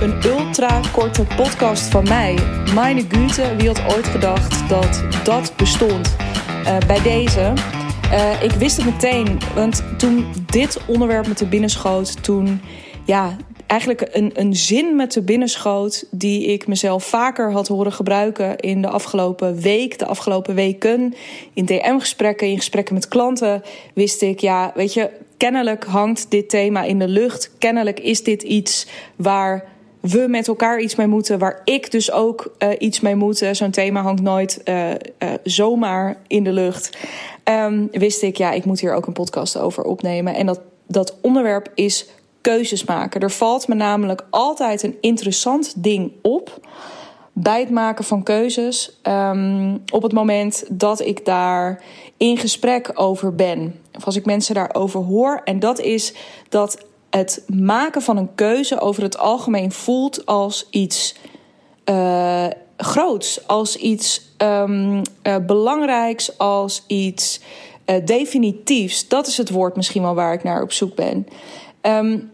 Een ultra korte podcast van mij. Meine Güte, wie had ooit gedacht dat dat bestond? Uh, bij deze. Uh, ik wist het meteen, want toen dit onderwerp me te binnen schoot, toen ja, eigenlijk een, een zin met te binnen schoot die ik mezelf vaker had horen gebruiken in de afgelopen week, de afgelopen weken, in DM-gesprekken, in gesprekken met klanten, wist ik, ja, weet je, kennelijk hangt dit thema in de lucht. Kennelijk is dit iets waar we met elkaar iets mee moeten, waar ik dus ook uh, iets mee moet. Zo'n thema hangt nooit uh, zomaar in de lucht. Um, wist ik, ja, ik moet hier ook een podcast over opnemen. En dat, dat onderwerp is keuzes maken. Er valt me namelijk altijd een interessant ding op bij het maken van keuzes. Um, op het moment dat ik daar in gesprek over ben. Of als ik mensen daarover hoor. En dat is dat het maken van een keuze over het algemeen voelt als iets uh, groots, als iets um, uh, belangrijks, als iets uh, definitiefs. Dat is het woord misschien wel waar ik naar op zoek ben. Um,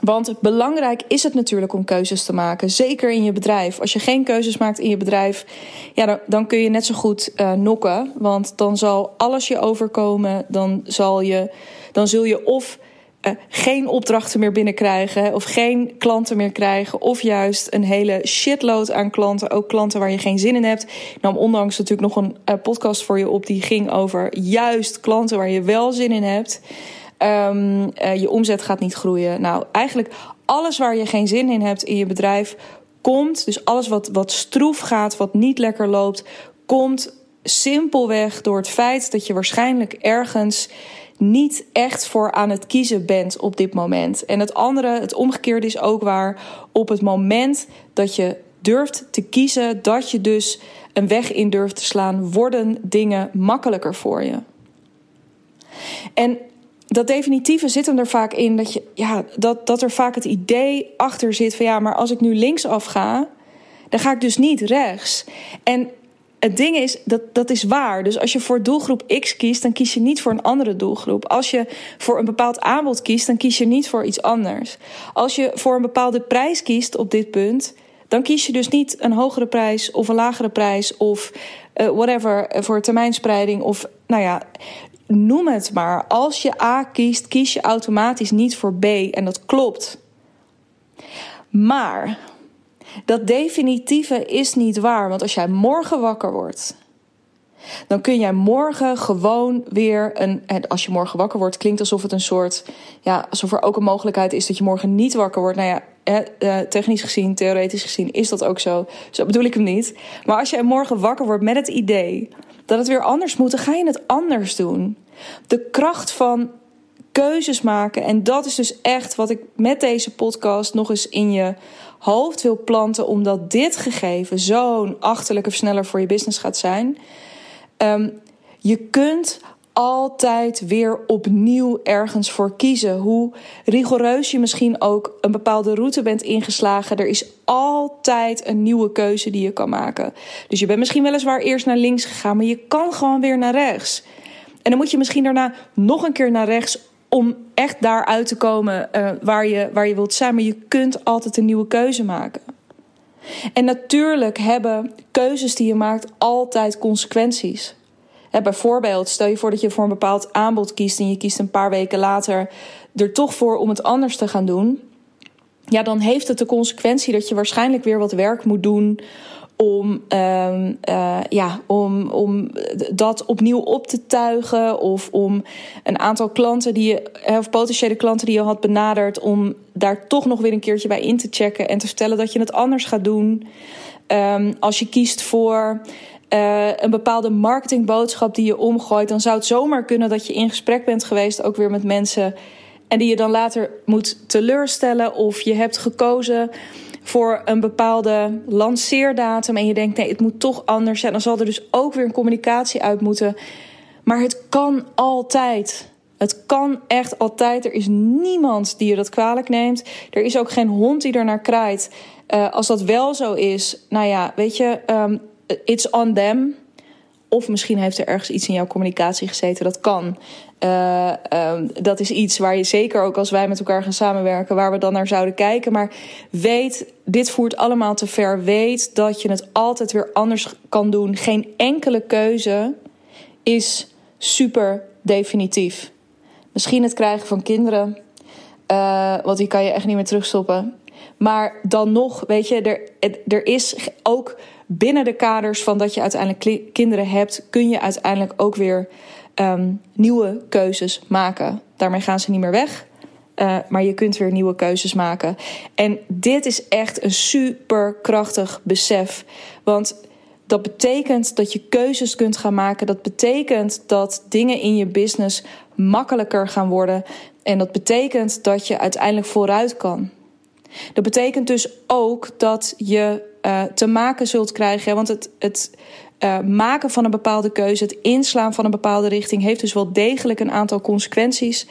want belangrijk is het natuurlijk om keuzes te maken. Zeker in je bedrijf. Als je geen keuzes maakt in je bedrijf, ja, dan, dan kun je net zo goed nokken. Want dan zal alles je overkomen. Dan, zal je, dan zul je of uh, geen opdrachten meer binnenkrijgen. Of geen klanten meer krijgen. Of juist een hele shitload aan klanten. Ook klanten waar je geen zin in hebt. Ik nam ondanks natuurlijk nog een uh, podcast voor je op. Die ging over juist klanten waar je wel zin in hebt. Um, uh, je omzet gaat niet groeien. Nou, eigenlijk alles waar je geen zin in hebt in je bedrijf komt, dus alles wat, wat stroef gaat, wat niet lekker loopt, komt simpelweg door het feit dat je waarschijnlijk ergens niet echt voor aan het kiezen bent op dit moment. En het andere, het omgekeerde is ook waar. Op het moment dat je durft te kiezen, dat je dus een weg in durft te slaan, worden dingen makkelijker voor je. En dat definitieve zit hem er vaak in dat, je, ja, dat, dat er vaak het idee achter zit van ja, maar als ik nu linksaf ga, dan ga ik dus niet rechts. En het ding is, dat, dat is waar. Dus als je voor doelgroep X kiest, dan kies je niet voor een andere doelgroep. Als je voor een bepaald aanbod kiest, dan kies je niet voor iets anders. Als je voor een bepaalde prijs kiest op dit punt, dan kies je dus niet een hogere prijs of een lagere prijs of uh, whatever voor termijnspreiding of nou ja, noem het maar. Als je A kiest, kies je automatisch niet voor B. En dat klopt. Maar dat definitieve is niet waar. Want als jij morgen wakker wordt, dan kun jij morgen gewoon weer een. En als je morgen wakker wordt, klinkt alsof het een soort. Ja, alsof er ook een mogelijkheid is dat je morgen niet wakker wordt. Nou ja, eh, technisch gezien, theoretisch gezien, is dat ook zo. Zo bedoel ik hem niet. Maar als jij morgen wakker wordt met het idee dat het weer anders moet, dan ga je het anders doen. De kracht van keuzes maken. En dat is dus echt wat ik met deze podcast nog eens in je hoofd wil planten. Omdat dit gegeven zo'n achterlijke versneller voor je business gaat zijn. Um, je kunt altijd weer opnieuw ergens voor kiezen. Hoe rigoureus je misschien ook een bepaalde route bent ingeslagen, er is altijd een nieuwe keuze die je kan maken. Dus je bent misschien weliswaar eerst naar links gegaan, maar je kan gewoon weer naar rechts. En dan moet je misschien daarna nog een keer naar rechts om echt daar uit te komen uh, waar, je, waar je wilt zijn. Maar je kunt altijd een nieuwe keuze maken. En natuurlijk hebben keuzes die je maakt altijd consequenties. Bijvoorbeeld, stel je voor dat je voor een bepaald aanbod kiest en je kiest een paar weken later er toch voor om het anders te gaan doen. Ja, dan heeft het de consequentie dat je waarschijnlijk weer wat werk moet doen om, uh, uh, ja, om, om dat opnieuw op te tuigen. Of om een aantal klanten die je, of potentiële klanten die je had benaderd, om daar toch nog weer een keertje bij in te checken en te vertellen dat je het anders gaat doen. Um, als je kiest voor uh, een bepaalde marketingboodschap die je omgooit, dan zou het zomaar kunnen dat je in gesprek bent geweest, ook weer met mensen. En die je dan later moet teleurstellen. Of je hebt gekozen voor een bepaalde lanceerdatum. En je denkt, nee, het moet toch anders zijn. Dan zal er dus ook weer een communicatie uit moeten. Maar het kan altijd. Het kan echt altijd. Er is niemand die je dat kwalijk neemt. Er is ook geen hond die er naar kraait. Uh, als dat wel zo is, nou ja, weet je, um, it's on them Of misschien heeft er ergens iets in jouw communicatie gezeten. Dat kan. Uh, um, dat is iets waar je zeker ook als wij met elkaar gaan samenwerken, waar we dan naar zouden kijken. Maar weet, dit voert allemaal te ver. Weet dat je het altijd weer anders kan doen. Geen enkele keuze is super definitief. Misschien het krijgen van kinderen, uh, want die kan je echt niet meer terugstoppen. Maar dan nog, weet je, er, er is ook binnen de kaders van dat je uiteindelijk kinderen hebt, kun je uiteindelijk ook weer um, nieuwe keuzes maken. Daarmee gaan ze niet meer weg. Uh, maar je kunt weer nieuwe keuzes maken. En dit is echt een super krachtig besef. Want dat betekent dat je keuzes kunt gaan maken. Dat betekent dat dingen in je business makkelijker gaan worden. En dat betekent dat je uiteindelijk vooruit kan. Dat betekent dus ook dat je uh, te maken zult krijgen. Want het, het uh, maken van een bepaalde keuze, het inslaan van een bepaalde richting, heeft dus wel degelijk een aantal consequenties.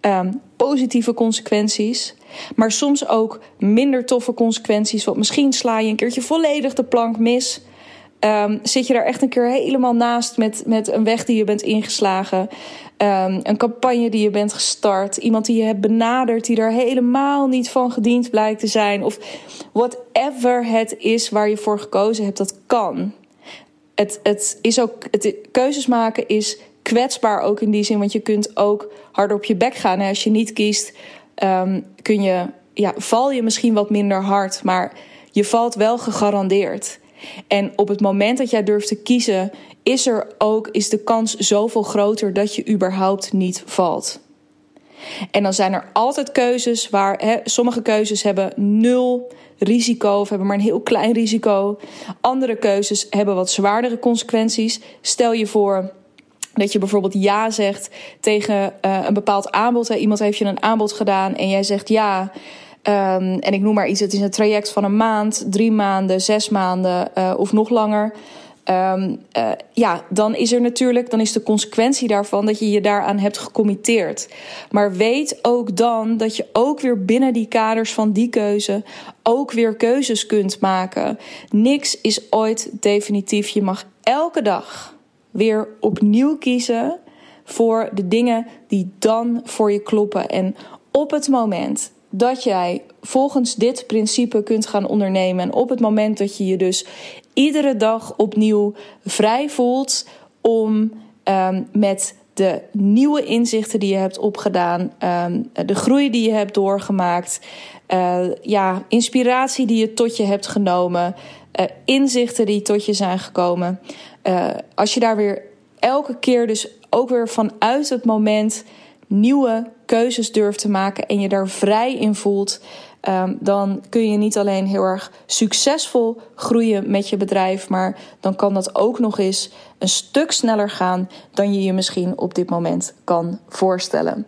Um, positieve consequenties. Maar soms ook minder toffe consequenties. Want misschien sla je een keertje volledig de plank mis. Um, zit je daar echt een keer helemaal naast met, met een weg die je bent ingeslagen. Um, een campagne die je bent gestart. Iemand die je hebt benaderd die er helemaal niet van gediend blijkt te zijn. Of whatever het is waar je voor gekozen hebt, dat kan. Het, het is ook, het, keuzes maken is kwetsbaar ook in die zin. Want je kunt ook harder op je bek gaan. Als je niet kiest, um, kun je, ja, val je misschien wat minder hard. Maar je valt wel gegarandeerd. En op het moment dat jij durft te kiezen, is er ook is de kans zoveel groter dat je überhaupt niet valt. En dan zijn er altijd keuzes waar sommige keuzes hebben nul risico of hebben maar een heel klein risico. Andere keuzes hebben wat zwaardere consequenties. Stel je voor dat je bijvoorbeeld ja zegt tegen uh, een bepaald aanbod. Iemand heeft je een aanbod gedaan en jij zegt ja. Um, en ik noem maar iets, het is een traject van een maand, drie maanden, zes maanden uh, of nog langer. Um, uh, ja, dan is er natuurlijk, dan is de consequentie daarvan dat je je daaraan hebt gecommitteerd. Maar weet ook dan dat je ook weer binnen die kaders van die keuze ook weer keuzes kunt maken. Niks is ooit definitief. Je mag elke dag weer opnieuw kiezen voor de dingen die dan voor je kloppen. En op het moment dat jij volgens dit principe kunt gaan ondernemen. En op het moment dat je je dus iedere dag opnieuw vrij voelt om um, met de nieuwe inzichten die je hebt opgedaan, um, de groei die je hebt doorgemaakt, uh, ja, inspiratie die je tot je hebt genomen, uh, inzichten die tot je zijn gekomen. Uh, als je daar weer elke keer dus ook weer vanuit het moment nieuwe keuzes durft te maken en je daar vrij in voelt, um, dan kun je niet alleen heel erg succesvol groeien met je bedrijf, maar dan kan dat ook nog eens een stuk sneller gaan dan je je misschien op dit moment kan voorstellen.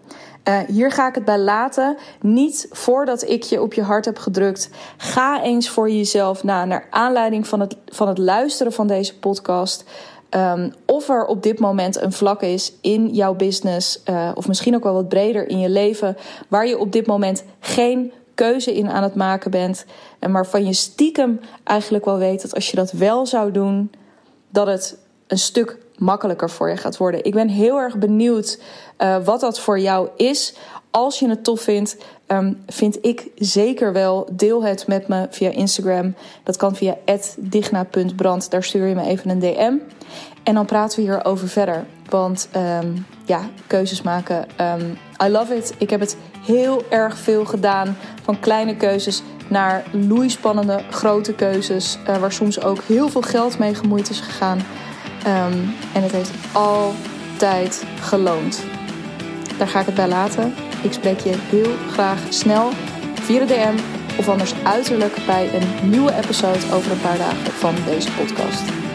Uh, hier ga ik het bij laten. Niet voordat ik je op je hart heb gedrukt. Ga eens voor jezelf na, naar aanleiding van het, van het luisteren van deze podcast. Um, of er op dit moment een vlak is in jouw business, uh, of misschien ook wel wat breder in je leven, waar je op dit moment geen keuze in aan het maken bent. En waarvan je stiekem eigenlijk wel weet dat als je dat wel zou doen, dat het een stuk makkelijker voor je gaat worden. Ik ben heel erg benieuwd uh, wat dat voor jou is. Als je het tof vindt, um, vind ik zeker wel. Deel het met me via Instagram. Dat kan via digna.brand. Daar stuur je me even een DM. En dan praten we hierover verder. Want um, ja, keuzes maken. Um, I love it. Ik heb het heel erg veel gedaan. Van kleine keuzes naar loeispannende grote keuzes. Uh, waar soms ook heel veel geld mee gemoeid is gegaan. En het heeft altijd geloond. Daar ga ik het bij laten. Ik spreek je heel graag snel via de DM of anders uiterlijk bij een nieuwe episode over een paar dagen van deze podcast.